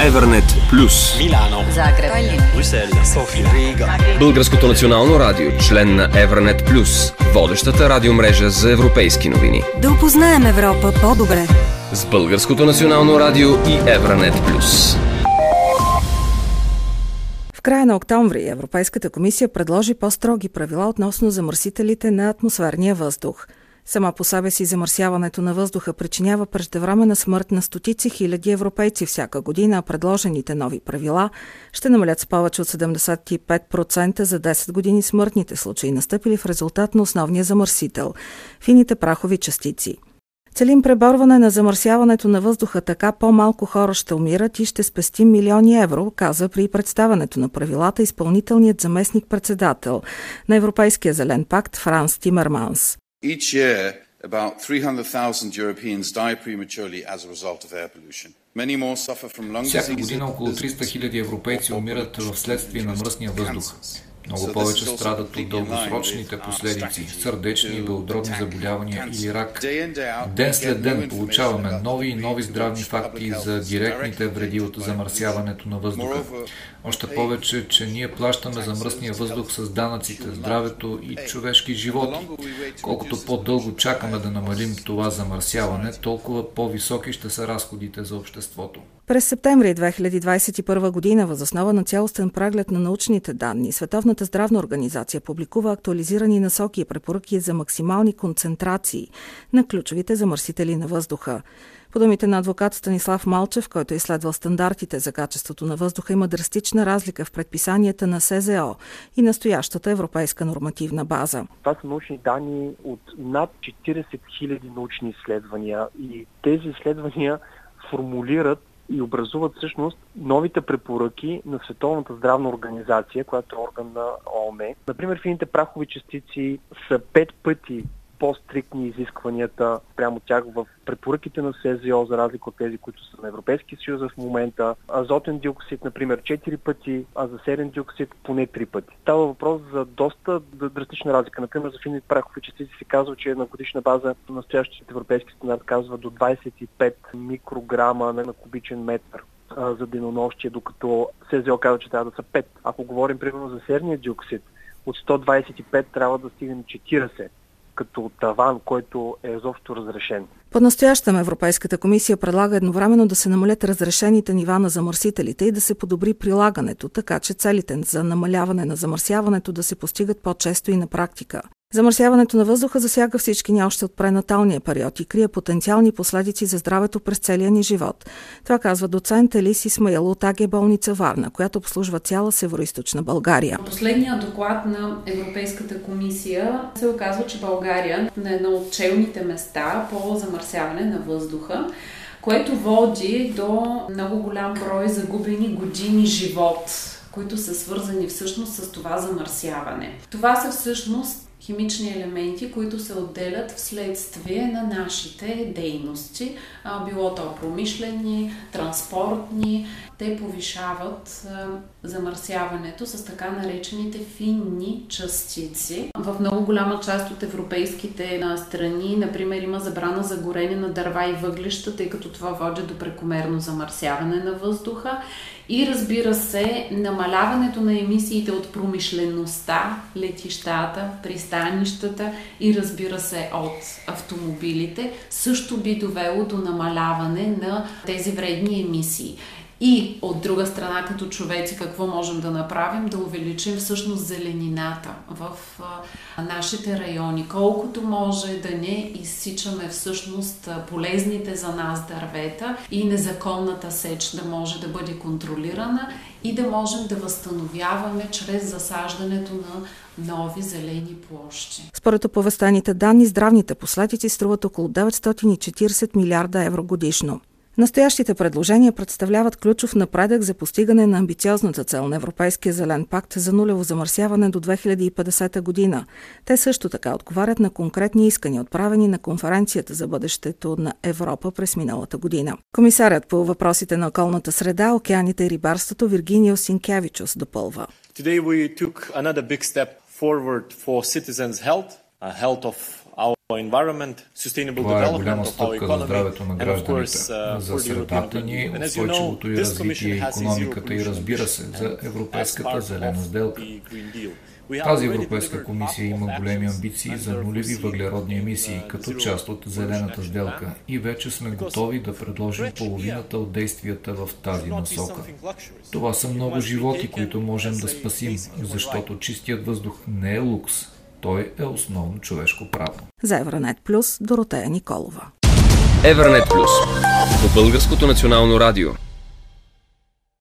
Евернет Плюс. Милано. Загреб. Брюсел. София. Рига. Българското национално радио, член на Евернет Плюс, водещата радиомрежа за европейски новини. Да опознаем Европа по-добре. С Българското национално радио и Евранет Плюс. В края на октомври Европейската комисия предложи по-строги правила относно замърсителите на атмосферния въздух. Сама по себе си замърсяването на въздуха причинява преждевременна смърт на стотици хиляди европейци всяка година, а предложените нови правила ще намалят с повече от 75% за 10 години смъртните случаи, настъпили в резултат на основния замърсител – фините прахови частици. Целим преборване на замърсяването на въздуха, така по-малко хора ще умират и ще спестим милиони евро, каза при представането на правилата изпълнителният заместник-председател на Европейския зелен пакт Франс Тимерманс. Each year, about 300,000 Europeans die prematurely as a result of air pollution. Many more suffer from lung Всяка година около 300 хиляди европейци умират в следствие на мръсния въздух. Много повече страдат от дългосрочните последици, сърдечни и белодробни заболявания или рак. Ден след ден получаваме нови и нови здравни факти за директните вреди от замърсяването на въздуха. Още повече, че ние плащаме за мръсния въздух с данъците, здравето и човешки животи. Колкото по-дълго чакаме да намалим това замърсяване, толкова по-високи ще са разходите за обществото. През септември 2021 година, възоснова на цялостен преглед на научните данни, Световната здравна организация публикува актуализирани насоки и препоръки за максимални концентрации на ключовите замърсители на въздуха. По думите на адвокат Станислав Малчев, който е изследвал стандартите за качеството на въздуха, има драстична разлика в предписанията на СЗО и настоящата европейска нормативна база. Това са научни данни от над 40 000 научни изследвания и тези изследвания формулират и образуват всъщност новите препоръки на Световната здравна организация, която е орган на ООН. Например, фините прахови частици са пет пъти по-стриктни изискванията прямо тях в препоръките на СЗО, за разлика от тези, които са на Европейския съюз в момента. Азотен диоксид, например, 4 пъти, а за серен диоксид поне 3 пъти. Става въпрос за доста драстична разлика. Например, за фините прахови частици се казва, че на годишна база настоящият европейски стандарт казва до 25 микрограма на кубичен метър за денонощие, докато СЗО казва, че трябва да са 5. Ако говорим примерно за серния диоксид, от 125 трябва да стигнем 40 като таван, който е изобщо разрешен. По-настоящем Европейската комисия предлага едновременно да се намалят разрешените нива на замърсителите и да се подобри прилагането, така че целите за намаляване на замърсяването да се постигат по-често и на практика. Замърсяването на въздуха засяга всички ни още от пренаталния период и крие потенциални последици за здравето през целия ни живот. Това казва доцент Елис Исмаил от АГ болница Варна, която обслужва цяла североизточна България. Последният доклад на Европейската комисия се оказва, че България на едно от челните места по замърсяване на въздуха което води до много голям брой загубени години живот, които са свързани всъщност с това замърсяване. Това са всъщност химични елементи, които се отделят вследствие на нашите дейности, било то промишлени, транспортни. Те повишават замърсяването с така наречените финни частици. В много голяма част от европейските страни, например, има забрана за горене на дърва и въглища, тъй като това води до прекомерно замърсяване на въздуха. И разбира се, намаляването на емисиите от промишлеността, летищата, пристанищата и разбира се от автомобилите също би довело до намаляване на тези вредни емисии. И от друга страна, като човеци, какво можем да направим? Да увеличим всъщност зеленината в нашите райони. Колкото може да не изсичаме всъщност полезните за нас дървета и незаконната сеч да може да бъде контролирана и да можем да възстановяваме чрез засаждането на нови зелени площи. Според оповестените данни, здравните последици струват около 940 милиарда евро годишно. Настоящите предложения представляват ключов напредък за постигане на амбициозната цел на Европейския зелен пакт за нулево замърсяване до 2050 година. Те също така отговарят на конкретни искания, отправени на конференцията за бъдещето на Европа през миналата година. Комисарят по въпросите на околната среда, океаните и рибарството Виргинио Синкевичус допълва. Today we took another big step forward for citizens' health, uh, health of Това е голяма стъпка за здравето на гражданите, за средата ни, устойчивото и развитие, економиката и разбира се, за Европейската зелена сделка. Тази Европейска комисия има големи амбиции за нулеви въглеродни емисии като част от зелената сделка. И вече сме готови да предложим половината от действията в тази насока. Това са много животи, които можем да спасим, защото чистият въздух не е лукс, той е основно човешко право. За Евронет Плюс Доротея Николова. Евронет Плюс по Българското национално радио.